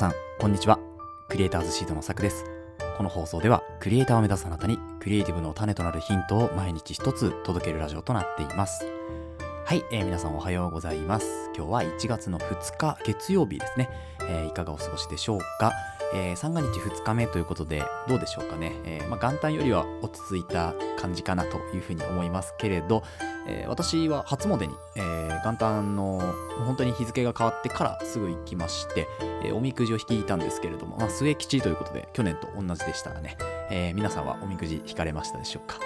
さん、こんにちは。クリエイターズシートのさくです。この放送では、クリエイターを目指すあなたに、クリエイティブの種となるヒントを毎日一つ届けるラジオとなっています。はい、えー皆さんおはようございます。今日は1月の2日月曜日ですね。えーいかがお過ごしでしょうか？えー三が日2日目ということで、どうでしょうかね。えーまあ、元旦よりは落ち着いた感じかなというふうに思いますけれど、えー私は初詣に、え元旦の本当に日付が変わってからすぐ行きまして、えおみくじを引いたんですけれども、まあ、末吉ということで去年と同じでしたらね、え皆さんはおみくじ引かれましたでしょうか。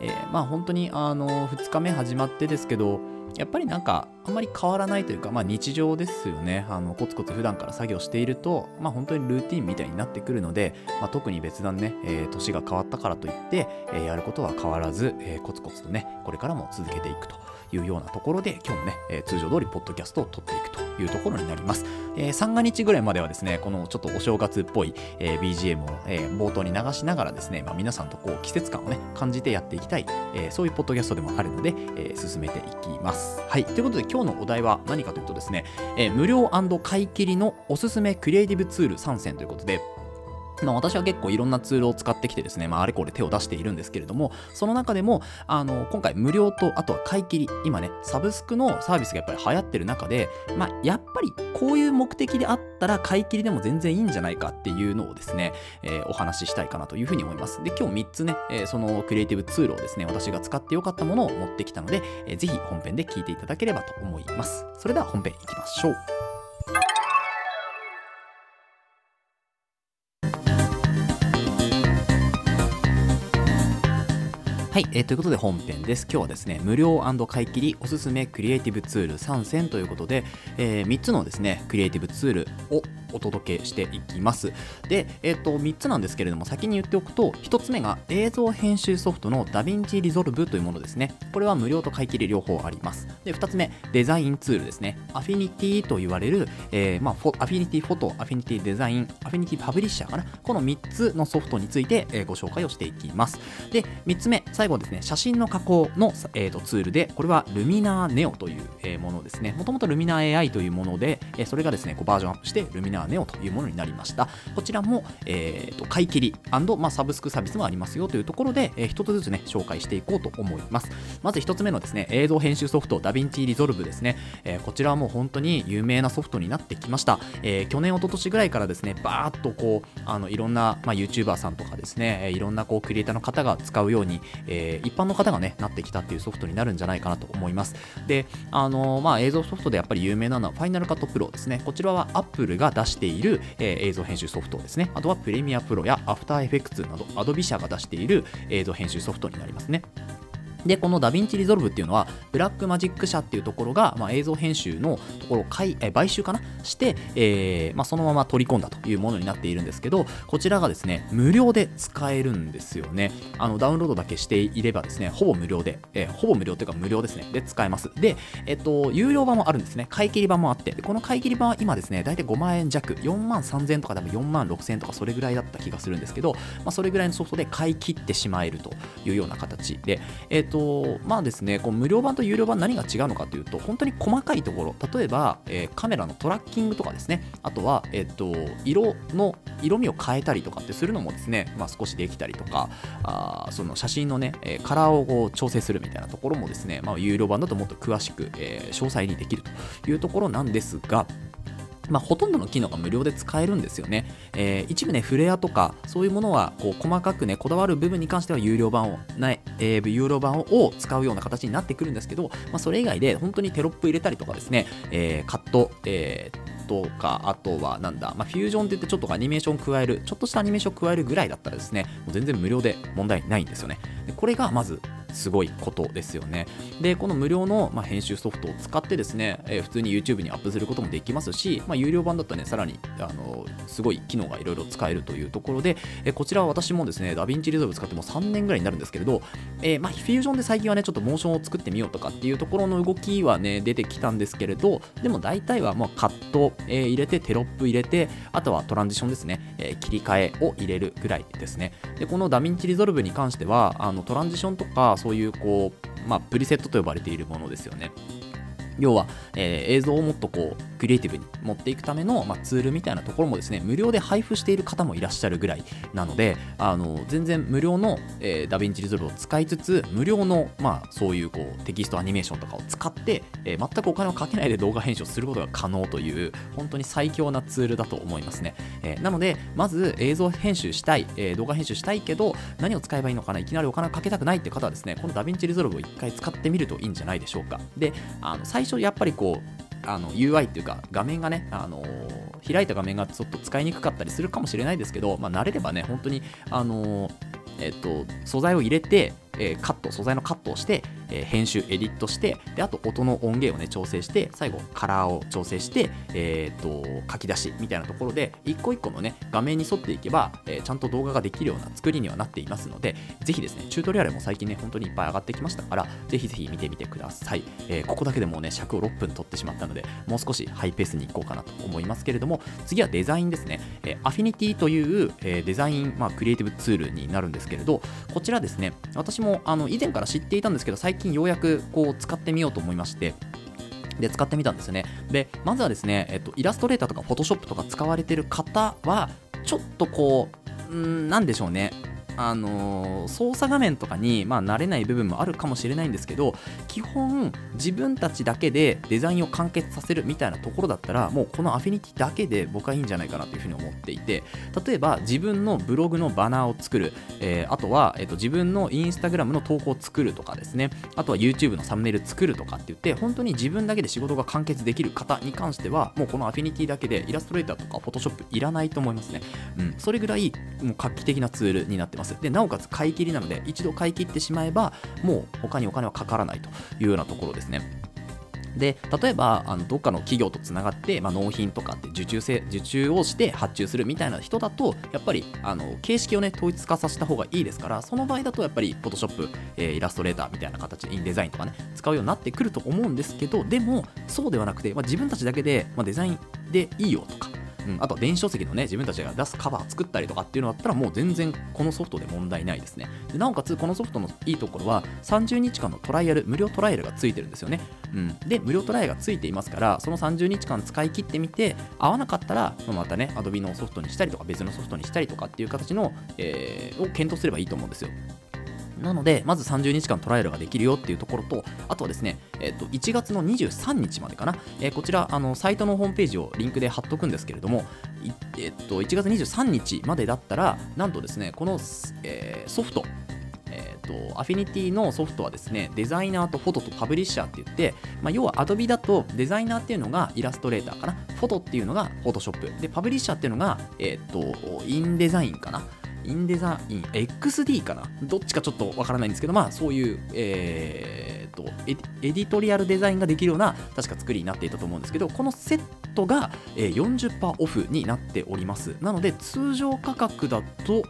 えまあ本当にあの2日目始まってですけどやっぱりなんかあんまり変わらないというか、まあ、日常ですよね。あのコツコツ普段から作業していると、まあ、本当にルーティンみたいになってくるので、まあ、特に別段ね、えー年が変わったからといって、えーやることは変わらず、えーコツコツとねこれからも続けていくというようなところで今日もね、えー通常通りポッドキャストを撮っていくというところになります、えー三が日ぐらいまではですねこのちょっとお正月っぽい、えー BGM を、えー冒頭に流しながらですね、まあ、皆さんとこう季節感をね感じてやっていきたい、えーそういうポッドキャストでもあるので、えー進めていきます。はい。ということで今日のお題は何かというとですね、えー無料買い切りのおすすめクリエイティブツール3選ということでまあ、私は結構いろんなツールを使ってきてですね、まあ、あれこれ手を出しているんですけれども、その中でも、あの、今回無料と、あとは買い切り、今ね、サブスクのサービスがやっぱり流行ってる中で、まあ、やっぱりこういう目的であったら買い切りでも全然いいんじゃないかっていうのをですね、えーお話ししたいかなというふうに思います。で、今日3つね、えーそのクリエイティブツールをですね、私が使ってよかったものを持ってきたので、えーぜひ本編で聞いていただければと思います。それでは本編いきましょう。はい、えーということで本編です。今日はですね、無料買い切りおすすめクリエイティブツール3選ということで、え3つのですね、クリエイティブツールをお届けしていきます。で、えっ、と、3つなんですけれども、先に言っておくと、1つ目が映像編集ソフトの DaVinci Resolve というものですね。これは無料と買い切り両方あります。で、2つ目、デザインツールですね。 Affinity と言われる、えーまあ、 Affinity Photo、Affinity Design、Affinity Publisher かな？この3つのソフトについて、えーご紹介をしていきます。で、3つ目、最後ですね、写真の加工の、えーとツールで、これは Luminar Neo という、えーものですね。もともと Luminar AI というもので、えーそれがですね、こうバージョンアップして Lumina Neo というものになりました。こちらも、えーと買い切りまあ、サブスクサービスもありますよというところで、えー一つずつね、紹介していこうと思います。まず一つ目のですね、映像編集ソフト DaVinci Resolve ですね。えーこちらはもう本当に有名なソフトになってきました。えー去年、一昨年ぐらいからですね、バーっとこう、あのいろんな、まあ、YouTuber さんとかですね、いろんなこうクリエイターの方が使うように、えー一般の方がね、なってきたっていうソフトになるんじゃないかなと思います。で、あのまあ、映像ソフトでやっぱり有名なのは Final Cut Pro ですね。こちらは Apple が出している、えー映像編集ソフトですね。あとは Premiere Pro や After Effects など Adobe 社が出している映像編集ソフトになりますね。で、この DaVinci Resolve っていうのは、 Blackmagic 社っていうところが、まあ、映像編集のところを買いえ買収かな？して、えーまあ、そのまま取り込んだというものになっているんですけど、こちらがですね、無料で使えるんですよね。あのダウンロードだけしていればですね、ほぼ無料で、えーほぼ無料というか無料ですね、で使えます。で、えっと、有料版もあるんですね。買い切り版もあって、この買い切り版は今ですね、大体5万円弱、4万3000円とかでも4万6000円とかそれぐらいだった気がするんですけど、まあ、それぐらいのソフトで買い切ってしまえるというような形で、えっ、と、まあですね、こう無料版と有料版何が違うのかというと、本当に細かいところ、例えば、えーカメラのトラッキングとかですね、あとは、えっ、と、色の、色味を変えたりとかってするのもですね、まあ少しできたりとか、あその写真のね、えカラーをこう調整するみたいなところもですね、まあ有料版だともっと詳しく、えー詳細にできるというところなんですが、まあ、ほとんどの機能が無料で使えるんですよね。えー一部ね、フレアとか、そういうものはこう細かくね、こだわる部分に関しては有料版を、ない、えー有料版を使うような形になってくるんですけど、まあ、それ以外で本当にテロップ入れたりとかですね、えーカット、えーとか、あとはなんだ、まあ、フュージョンって言ってちょっとアニメーション加える、ちょっとしたアニメーション加えるぐらいだったらですね、もう全然無料で問題ないんですよね。でこれがまずすごいことですよね。で、この無料の、まあ、編集ソフトを使ってですね、えー普通に YouTube にアップすることもできますし、まあ、有料版だとね、さらにあのすごい機能がいろいろ使えるというところで、えーこちらは私もですね、 DaVinci Resolve 使ってもう3年ぐらいになるんですけれど、えーまあ、フュージョンで最近はね、ちょっとモーションを作ってみようとかっていうところの動きはね、出てきたんですけれど、でも大体はもうカット、え入れて、テロップ入れて、あとはトランジションですね、え切り替えを入れるぐらいですね。で、この DaVinci Resolve に関しては、あのトランジションとか、そういうこう、まあ、プリセットと呼ばれているものですよね。要は、えー、映像をもっとこうクリエイティブに持っていくための、まあ、ツールみたいなところもですね無料で配布している方もいらっしゃるぐらいなのであの全然無料の、えー、 DaVinci Resolve を使いつつ無料の、まあ、そういうこうテキストアニメーションとかを使って、えー、全くお金をかけないで動画編集をすることが可能という本当に最強なツールだと思いますね、えー、なのでまず映像編集したい、えー、動画編集したいけど何を使えばいいのかないきなりお金をかけたくないって方はですねこの DaVinci Resolve を一回使ってみるといいんじゃないでしょうか。であの最初やっぱりこうあの UI っていうか画面がね、あのー、開いた画面がちょっと使いにくかったりするかもしれないですけど、まあ、慣れればね本当に、あのー、えっと、素材を入れてえー、カット、素材のカットをして、えー、編集、エディットして、であと音の音源をね、調整して、最後、カラーを調整して、えー、と、書き出しみたいなところで、一個一個のね、画面に沿っていけば、えー、ちゃんと動画ができるような作りにはなっていますので、ぜひですね、チュートリアルも最近ね、本当にいっぱい上がってきましたから、ぜひぜひ見てみてください。え、ここだけでもうね、尺を6分取ってしまったので、もう少しハイペースに行こうかなと思いますけれども、次はデザインですね。えー、アフィニティという、え、デザイン、まあ、クリエイティブツールになるんですけれど、こちらですね、私もあの以前から知っていたんですけど、最近近ようやくこう使ってみようと思いまして、で使ってみたんですよね。で、まずはですね、えっと、イラストレーターとかフォトショップとか使われてる方は、ちょっとこう、んなんでしょうね、あの、操作画面とかに、まあ、慣れない部分もあるかもしれないんですけど基本自分たちだけでデザインを完結させるみたいなところだったらもうこのアフィニティだけで僕はいいんじゃないかなというふうに思っていて例えば自分のブログのバナーを作る、えー、あとは、えーと、自分のインスタグラムの投稿を作るとかですね。あとは YouTube のサムネイル作るとかって言って本当に自分だけで仕事が完結できる方に関してはもうこのアフィニティだけでイラストレーターとかフォトショップいらないと思いますね、うん、それぐらいもう画期的なツールになってます。でなおかつ買い切りなので一度買い切ってしまえばもう他にお金はかからないというようなところですね。で例えばあのどっかの企業とつながって、まあ、納品とかって受注せ受注をして発注するみたいな人だとやっぱりあの形式をね統一化させた方がいいですからその場合だとやっぱり Photoshop、えー、イラストレーターみたいな形インデザインとかね使うようになってくると思うんですけどでもそうではなくて、まあ、自分たちだけで、まあ、デザインでいいよとかうん、あとは電子書籍のね、自分たちが出すカバー作ったりとかっていうのだったら、もう全然このソフトで問題ないですね。でなおかつ、このソフトのいいところは、30日間のトライアル、無料トライアルがついてるんですよね。うん、で、無料トライアルがついていますから、その30日間使い切ってみて、合わなかったら、またね、Adobe のソフトにしたりとか、別のソフトにしたりとかっていう形の、えー、を検討すればいいと思うんですよ。なので、まず30日間トライアルができるよっていうところと、あとはですね、えっと、1月の23日までかな、えー、こちら、あの、サイトのホームページをリンクで貼っとくんですけれども、えっと、1月23日までだったら、なんとですね、この、えー、ソフト、と、アフィニティのソフトはですね、デザイナーとフォトとパブリッシャーって言って、まあ、要は Adobe だとデザイナーっていうのがイラストレーターかな、フォトっていうのが Photoshop、で、パブリッシャーっていうのが、えっ、と、インデザインかな。インデザイン XD かな？どっちかちょっとわからないんですけど、まあそういう、えー、とエディトリアルデザインができるような確か作りになっていたと思うんですけど、このセットが40%オフになっております。なので通常価格だと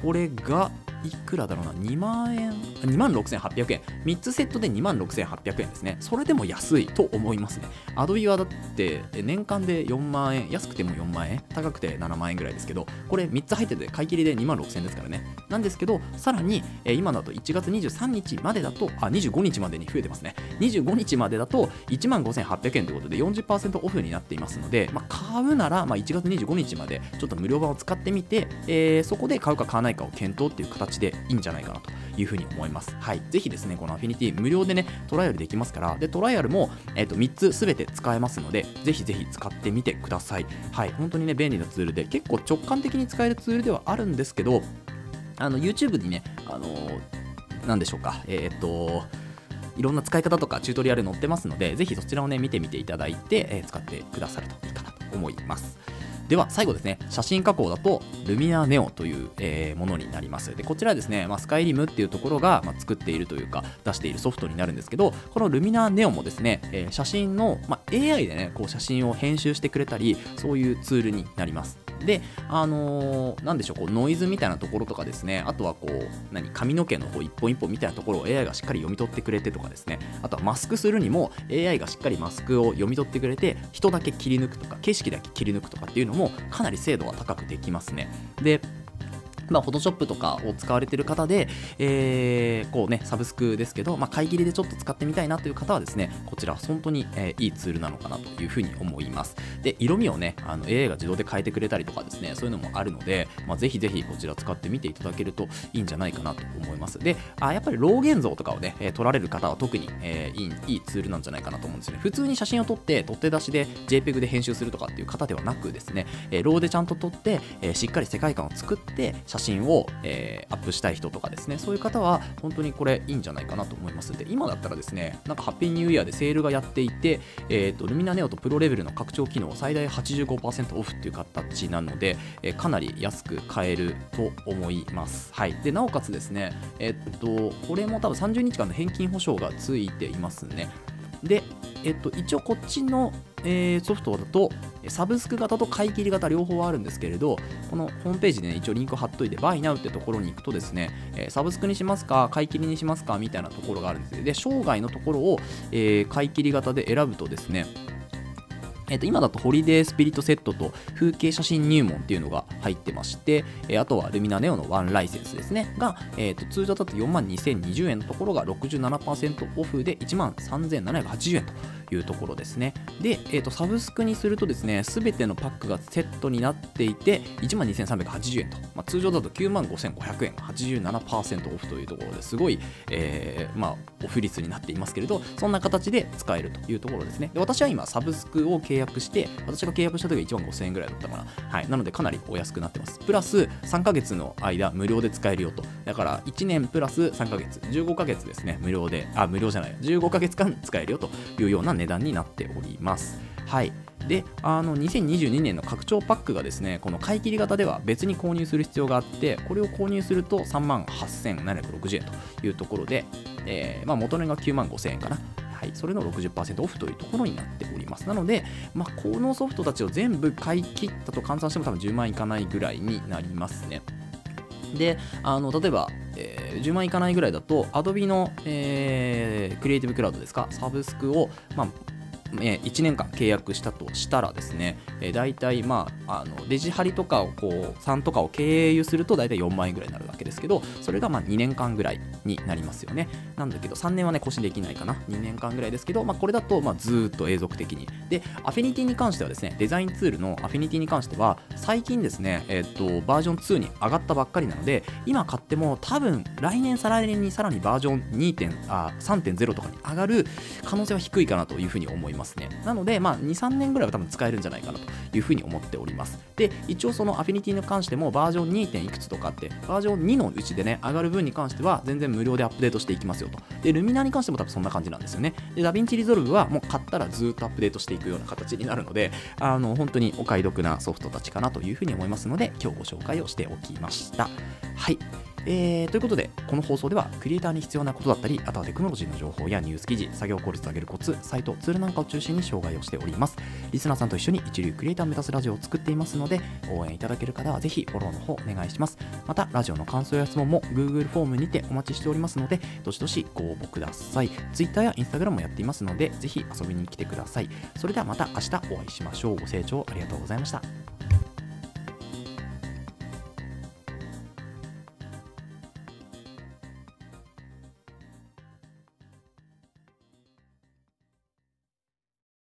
これがいくらだろうな、2万円、2万6800円。3つセットで2万6800円ですね。それでも安いと思いますね。アドビはだって年間で4万円、安くても4万円、高くて7万円ぐらいですけど、これ3つ入ってて買い切りで2万6000円ですからね。なんですけど、さらに、今だと1月23日までだと、あ、25日までに増えてますね。25日までだと1万5800円ということで40%オフになっていますので、まあ、買うなら、まあ、1月25日までちょっと無料版を使ってみて、えー、そこで買うか買わないかを検討っていう形でいいんじゃないかなというふうに思います。はい。ぜひですね、このアフィニティ無料でね、トライアルできますから、で、トライアルも、えっ、ー、と、3つすべて使えますので、ぜひぜひ使ってみてください。はい。本当にね、便利なツールで、結構直感的に使えるツールではあるんですけど、あの、YouTube にね、あのー、なんでしょうか、えっ、と、いろんな使い方とかチュートリアル載ってますので、ぜひそちらをね、見てみていただいて、え使ってくださるといいかなと思います。では最後ですね写真加工だとルミナネオという、えー、ものになります。でこちらですね、まあ、スカイリムっていうところが、まあ、作っているというか出しているソフトになるんですけどこのルミナネオもですね、えー、写真の、まあ、AI でねこう写真を編集してくれたりそういうツールになります。で、あのー、なんでしょう、こうノイズみたいなところとかですね、あとはこう、何、髪の毛のこう一本一本みたいなところを AI がしっかり読み取ってくれてとかですね、あとはマスクするにも AI がしっかりマスクを読み取ってくれて、人だけ切り抜くとか、景色だけ切り抜くとかっていうのもかなり精度が高くできますね。で、まあ、フォトショップとかを使われている方で、えー、こうね、サブスクですけど、まあ、買い切りでちょっと使ってみたいなという方はですね、こちら本当に、えー、いいツールなのかなというふうに思います。で、色味をね、あの AI が自動で変えてくれたりとかですね、そういうのもあるので、まあ、ぜひぜひこちら使ってみていただけるといいんじゃないかなと思います。で、あやっぱり老現像とかをね、えー、撮られる方は特に、えー、いいいいツールなんじゃないかなと思うんですよね。普通に写真を撮って、取って出しで JPEG で編集するとかっていう方ではなくですね、えー、ローでちゃんと撮って、えー、しっかり世界観を作って写真を、えー、アップしたい人とかですね、そういう方は本当にこれいいんじゃないかなと思います。で、今だったらですね、なんかハッピーニューイヤーでセールがやっていて、えーと、ルミナネオとプロレベルの拡張機能を最大85%オフっていう形なので、えー、かなり安く買えると思います。はい。で、なおかつですね、えっ、と、これも多分30日間の返金保証がついていますね。で、えっと、一応こっちの、え、ソフトだと、サブスク型と買い切り型両方あるんですけれど、このホームページで、ね、一応リンク貼っといて、Buy Now ってところに行くとですね、え、サブスクにしますか、買い切りにしますかみたいなところがあるんですで、生涯のところを、えー、買い切り型で選ぶとですね、えー、と今だとホリデースピリットセットと風景写真入門っていうのが入ってまして、え、あとはルミナネオのワンライセンスですねが、えー、と通常だと4万2020円のところが67%オフで1万3780円というところですね。で、えーと、サブスクにするとですね、すべてのパックがセットになっていて、1万2380円と、まあ、通常だと9万5500円、87%オフというところですごい、えー、まあ、オフ率になっていますけれど、そんな形で使えるというところですね。で私は今、サブスクを契約約して、私が契約した時は1万5000円ぐらいだったかな。はい。なので、かなりお安くなってます。プラス、3ヶ月の間、無料で使えるよと。だから、1年プラス3ヶ月、15ヶ月ですね、無料で、あ、無料じゃない、15ヶ月間使えるよというような値段になっております。はい。で、あの2022年の拡張パックがですね、この買い切り型では別に購入する必要があって、これを購入すると3万8760円というところで、えー、まあ、元値が9万5000円かな。はい、それの60%オフというところになっております。なので、まあ、このソフトたちを全部買い切ったと換算しても多分10万いかないぐらいになりますね。で、あの例えば、えー、10万いかないぐらいだと、Adobe の、えー、クリエイティブクラウドですか、サブスクを、まあ、え1年間契約したとしたらですね、えー、大体、まあ、あのデジハリとかをこう3とかを経由すると大体4万円ぐらいになるわけですけどそれがまあ2年間ぐらいになりますよね。なんだけど3年はね更新できないかな。2年間ぐらいですけど、まあ、これだとまあずっと永続的に。で Affinity に関してはですねデザインツールの Affinity に関しては最近ですね、えーと、バージョン2に上がったばっかりなので今買っても多分来年再来年にさらにバージョン2.3.0とかに上がる可能性は低いかなというふうに思います。ますねなので、まあ、2、3年ぐらいは多分使えるんじゃないかなというふうに思っております。で、一応その Affinity に関してもバージョン 2. 点いくつとかって、バージョン2のうちでね、上がる分に関しては全然無料でアップデートしていきますよと。で、 Luminar に関しても多分そんな感じなんですよね。で、 DaVinci Resolve はもう買ったらずっとアップデートしていくような形になるので、あの、本当にお買い得なソフトたちかなというふうに思いますので、今日ご紹介をしておきました。はい。えー、ということで、この放送では、クリエイターに必要なことだったり、あとはテクノロジーの情報やニュース記事、作業効率を上げるコツ、サイト、ツールなんかを中心に紹介をしております。リスナーさんと一緒に一流クリエイターを目指すラジオを作っていますので、応援いただける方はぜひフォローの方お願いします。また、ラジオの感想や質問も Google フォームにてお待ちしておりますので、どしどしご応募ください。Twitter や Instagram もやっていますので、ぜひ遊びに来てください。それではまた明日お会いしましょう。ご清聴ありがとうございました。